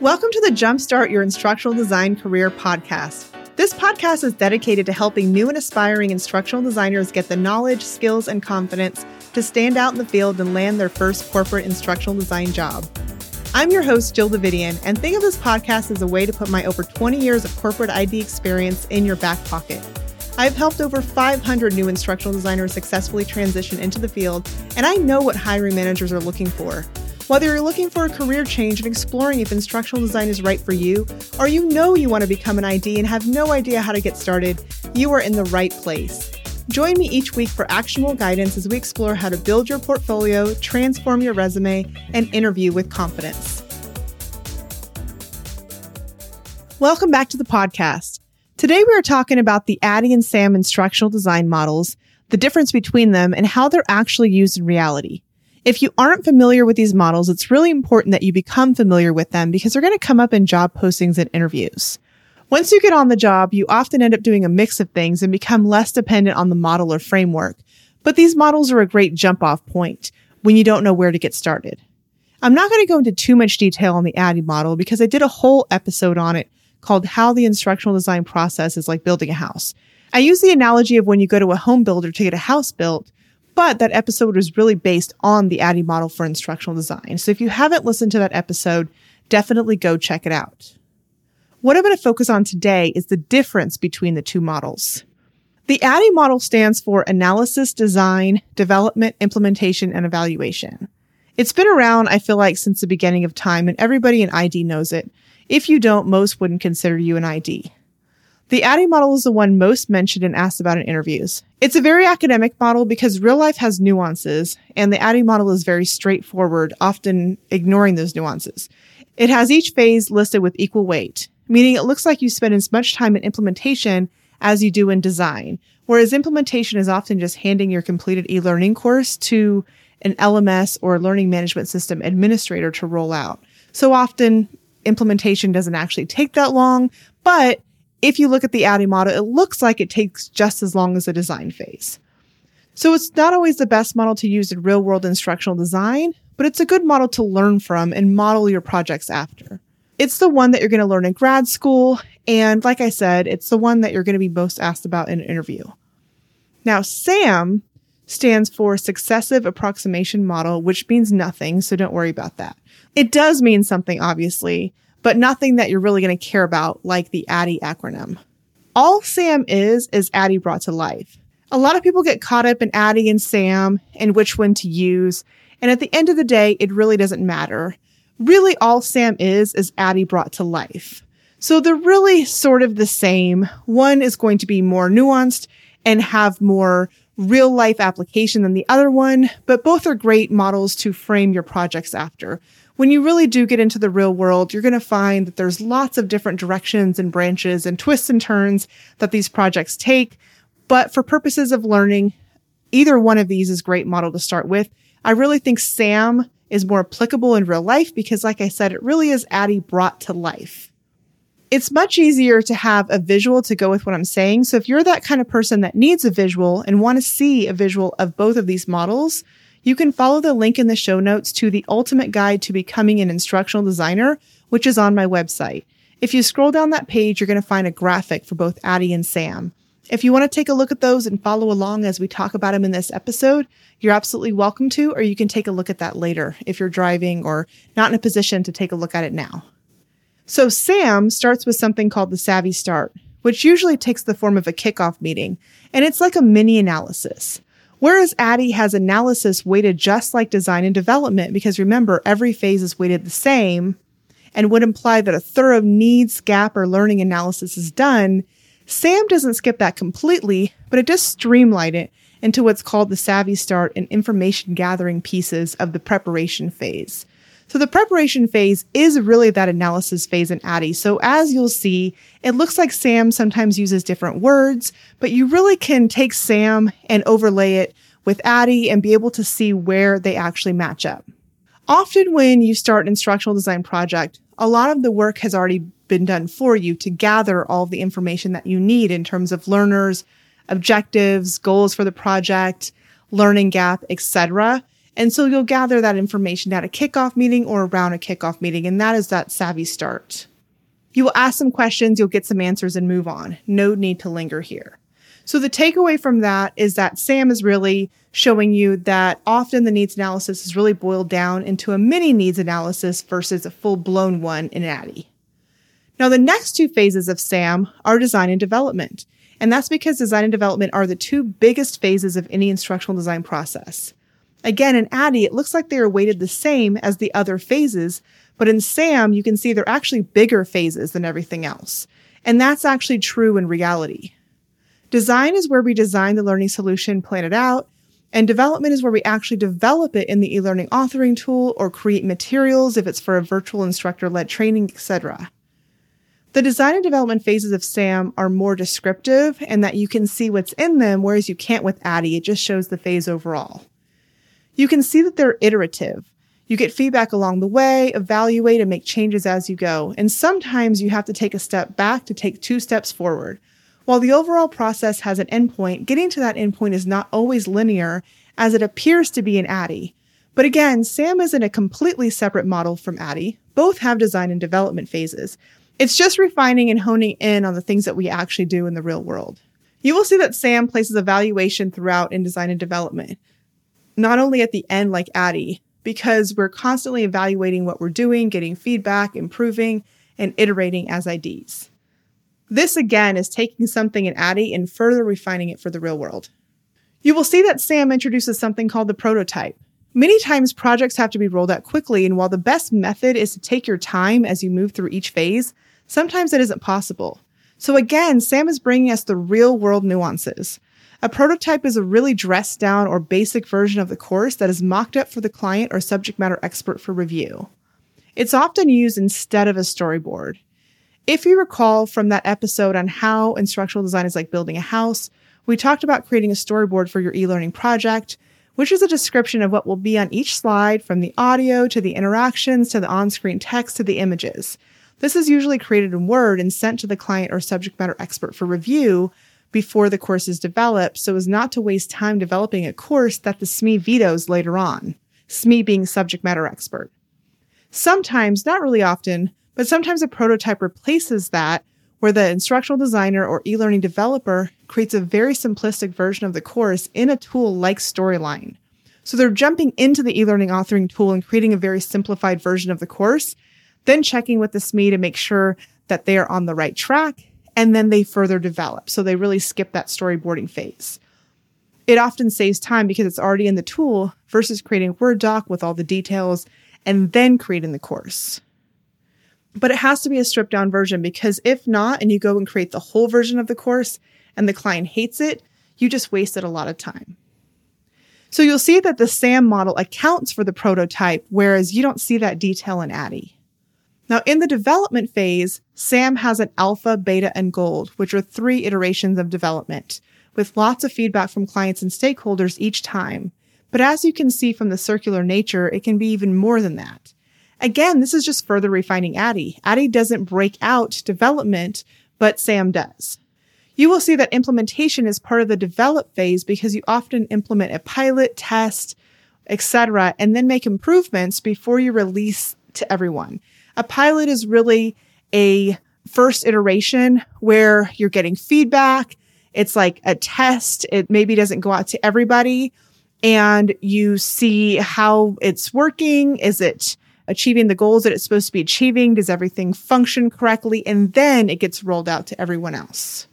Welcome to the Jumpstart Your Instructional Design Career podcast. This podcast is dedicated to helping new and aspiring instructional designers get the knowledge, skills, and confidence to stand out in the field and land their first corporate instructional design job. I'm your host, Jill Davidian, and think of this podcast as a way to put my over 20 years of corporate ID experience in your back pocket. I've helped over 500 new instructional designers successfully transition into the field, and I know what hiring managers are looking for. Whether you're looking for a career change and exploring if instructional design is right for you, or you know you want to become an ID and have no idea how to get started, you are in the right place. Join me each week for actionable guidance as we explore how to build your portfolio, transform your resume, and interview with confidence. Welcome back to the podcast. Today we are talking about the ADDIE and SAM instructional design models, the difference between them, and how they're actually used in reality. If you aren't familiar with these models, it's really important that you become familiar with them because they're going to come up in job postings and interviews. Once you get on the job, you often end up doing a mix of things and become less dependent on the model or framework. But these models are a great jump off point when you don't know where to get started. I'm not going to go into too much detail on the ADDIE model because I did a whole episode on it called How the Instructional Design Process is Like Building a House. I use the analogy of when you go to a home builder to get a house built, but that episode was really based on the ADDIE model for instructional design. So if you haven't listened to that episode, definitely go check it out. What I'm going to focus on today is the difference between the two models. The ADDIE model stands for Analysis, Design, Development, Implementation, and Evaluation. It's been around, I feel like, since the beginning of time, and everybody in ID knows it. If you don't, most wouldn't consider you an ID. The ADDIE model is the one most mentioned and asked about in interviews. It's a very academic model because real life has nuances, and the ADDIE model is very straightforward, often ignoring those nuances. It has each phase listed with equal weight meaning it looks like you spend as much time in implementation as you do in design. Whereas implementation is often just handing your completed e-learning course to an LMS or learning management system administrator to roll out. So often implementation doesn't actually take that long, but if you look at the ADDIE model, it looks like it takes just as long as the design phase. So it's not always the best model to use in real world instructional design, but it's a good model to learn from and model your projects after. It's the one that you're going to learn in grad school. And like I said, it's the one that you're going to be most asked about in an interview. Now, SAM stands for Successive Approximation Model, which means nothing. So don't worry about that. It does mean something, obviously, but nothing that you're really going to care about, like the ADDIE acronym. All SAM is, is ADDIE brought to life. A lot of people get caught up in ADDIE and SAM and which one to use. And at the end of the day, it really doesn't matter really all Sam is is ADDIE brought to life. So they're really sort of the same. One is going to be more nuanced and have more real life application than the other one, but both are great models to frame your projects after. When you really do get into the real world, you're going to find that there's lots of different directions and branches and twists and turns that these projects take. But for purposes of learning, either one of these is great model to start with. I really think SAM is more applicable in real life because, like I said, it really is ADDIE brought to life. It's much easier to have a visual to go with what I'm saying. So if you're that kind of person that needs a visual and want to see a visual of both of these models, you can follow the link in the show notes to the ultimate guide to becoming an instructional designer, which is on my website. If you scroll down that page, you're going to find a graphic for both ADDIE and SAM. If you want to take a look at those and follow along as we talk about them in this episode, you're absolutely welcome to, or you can take a look at that later if you're driving or not in a position to take a look at it now. So SAM starts with something called the Savvy Start, which usually takes the form of a kickoff meeting, and it's like a mini analysis. Whereas ADDIE has analysis weighted just like design and development, because remember, every phase is weighted the same and would imply that a thorough needs gap or learning analysis is done SAM doesn't skip that completely, but it does streamline it into what's called the savvy start and information gathering pieces of the preparation phase. So the preparation phase is really that analysis phase in ADDIE. So as you'll see, it looks like SAM sometimes uses different words, but you really can take SAM and overlay it with ADDIE and be able to see where they actually match up. Often when you start an instructional design project, a lot of the work has already been done for you to gather all the information that you need in terms of learners, objectives, goals for the project, learning gap, etc. And so you'll gather that information at a kickoff meeting or around a kickoff meeting, and that is that savvy start. You will ask some questions, you'll get some answers and move on. No need to linger here. So the takeaway from that is that SAM is really showing you that often the needs analysis is really boiled down into a mini needs analysis versus a full blown one in ADDIE. Now, the next two phases of SAM are design and development. And that's because design and development are the two biggest phases of any instructional design process. Again, in ADDIE, it looks like they are weighted the same as the other phases, but in SAM, you can see they're actually bigger phases than everything else. And that's actually true in reality. Design is where we design the learning solution, plan it out, and development is where we actually develop it in the e-learning authoring tool or create materials if it's for a virtual instructor-led training, etc. The design and development phases of SAM are more descriptive and that you can see what's in them, whereas you can't with ADDIE. It just shows the phase overall. You can see that they're iterative. You get feedback along the way, evaluate and make changes as you go. And sometimes you have to take a step back to take two steps forward. While the overall process has an endpoint, getting to that endpoint is not always linear as it appears to be in ADDIE. But again, SAM isn't a completely separate model from ADDIE. Both have design and development phases. It's just refining and honing in on the things that we actually do in the real world. You will see that SAM places evaluation throughout in design and development, not only at the end like ADDIE, because we're constantly evaluating what we're doing, getting feedback, improving, and iterating as IDs. This again is taking something in ADDIE and further refining it for the real world. You will see that SAM introduces something called the prototype. Many times projects have to be rolled out quickly, and while the best method is to take your time as you move through each phase, sometimes it isn't possible. So again, SAM is bringing us the real world nuances. A prototype is a really dressed down or basic version of the course that is mocked up for the client or subject matter expert for review. It's often used instead of a storyboard. If you recall from that episode on how instructional design is like building a house, we talked about creating a storyboard for your e-learning project, which is a description of what will be on each slide from the audio to the interactions to the on-screen text to the images. This is usually created in Word and sent to the client or subject matter expert for review before the course is developed so as not to waste time developing a course that the SME vetoes later on. SME being subject matter expert. Sometimes, not really often, but sometimes a prototype replaces that where the instructional designer or e-learning developer creates a very simplistic version of the course in a tool like Storyline. So they're jumping into the e-learning authoring tool and creating a very simplified version of the course, then checking with the SME to make sure that they are on the right track, and then they further develop. So they really skip that storyboarding phase. It often saves time because it's already in the tool versus creating a Word doc with all the details and then creating the course but it has to be a stripped down version because if not, and you go and create the whole version of the course and the client hates it, you just wasted a lot of time. So you'll see that the SAM model accounts for the prototype, whereas you don't see that detail in ADDIE. Now, in the development phase, SAM has an alpha, beta, and gold, which are three iterations of development, with lots of feedback from clients and stakeholders each time. But as you can see from the circular nature, it can be even more than that. Again, this is just further refining ADDIE. ADDIE doesn't break out development, but SAM does. You will see that implementation is part of the develop phase because you often implement a pilot, test, etc., and then make improvements before you release to everyone. A pilot is really a first iteration where you're getting feedback. It's like a test. It maybe doesn't go out to everybody and you see how it's working. Is it achieving the goals that it's supposed to be achieving? Does everything function correctly? And then it gets rolled out to everyone else.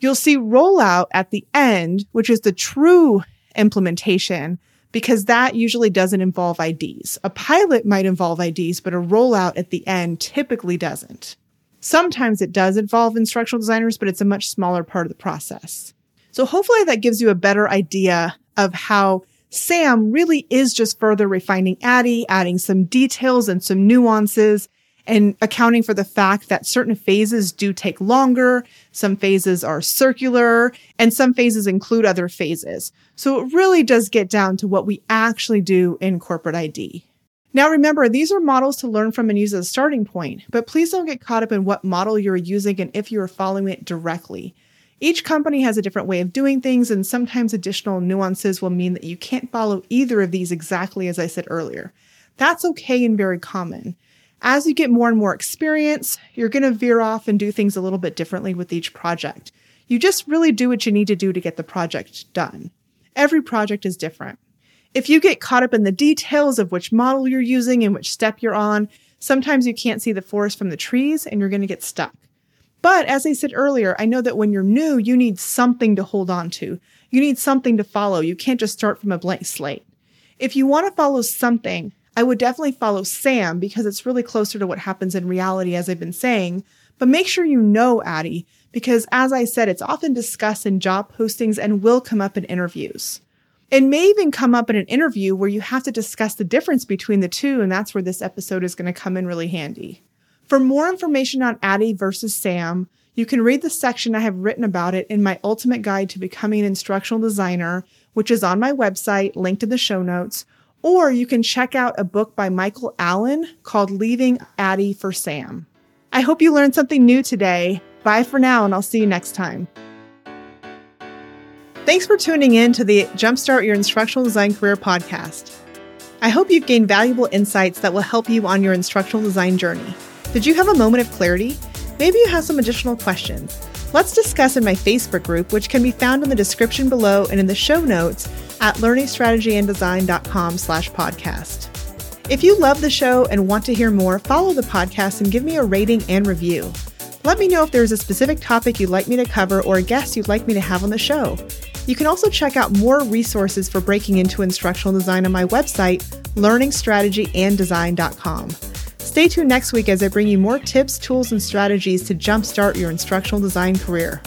You'll see rollout at the end, which is the true implementation because that usually doesn't involve IDs. A pilot might involve IDs, but a rollout at the end typically doesn't. Sometimes it does involve instructional designers, but it's a much smaller part of the process. So hopefully that gives you a better idea of how Sam really is just further refining ADDIE, adding some details and some nuances and accounting for the fact that certain phases do take longer. Some phases are circular and some phases include other phases. So it really does get down to what we actually do in corporate ID. Now remember, these are models to learn from and use as a starting point, but please don't get caught up in what model you're using and if you are following it directly. Each company has a different way of doing things, and sometimes additional nuances will mean that you can't follow either of these exactly as I said earlier. That's okay and very common. As you get more and more experience, you're going to veer off and do things a little bit differently with each project. You just really do what you need to do to get the project done. Every project is different. If you get caught up in the details of which model you're using and which step you're on, sometimes you can't see the forest from the trees and you're going to get stuck. But as I said earlier, I know that when you're new, you need something to hold on to. You need something to follow. You can't just start from a blank slate. If you want to follow something, I would definitely follow SAM because it's really closer to what happens in reality, as I've been saying. But make sure you know ADDIE because, as I said, it's often discussed in job postings and will come up in interviews. It may even come up in an interview where you have to discuss the difference between the two, and that's where this episode is going to come in really handy. For more information on ADDIE versus SAM, you can read the section I have written about it in my ultimate guide to becoming an instructional designer, which is on my website, linked in the show notes, or you can check out a book by Michael Allen called Leaving ADDIE for SAM. I hope you learned something new today. Bye for now, and I'll see you next time. Thanks for tuning in to the Jumpstart Your Instructional Design Career podcast. I hope you've gained valuable insights that will help you on your instructional design journey. Did you have a moment of clarity? Maybe you have some additional questions. Let's discuss in my Facebook group, which can be found in the description below and in the show notes at learningstrategyanddesign.com slash podcast. If you love the show and want to hear more, follow the podcast and give me a rating and review. Let me know if there's a specific topic you'd like me to cover or a guest you'd like me to have on the show. You can also check out more resources for breaking into instructional design on my website, learningstrategyanddesign.com. Stay tuned next week as I bring you more tips, tools, and strategies to jumpstart your instructional design career.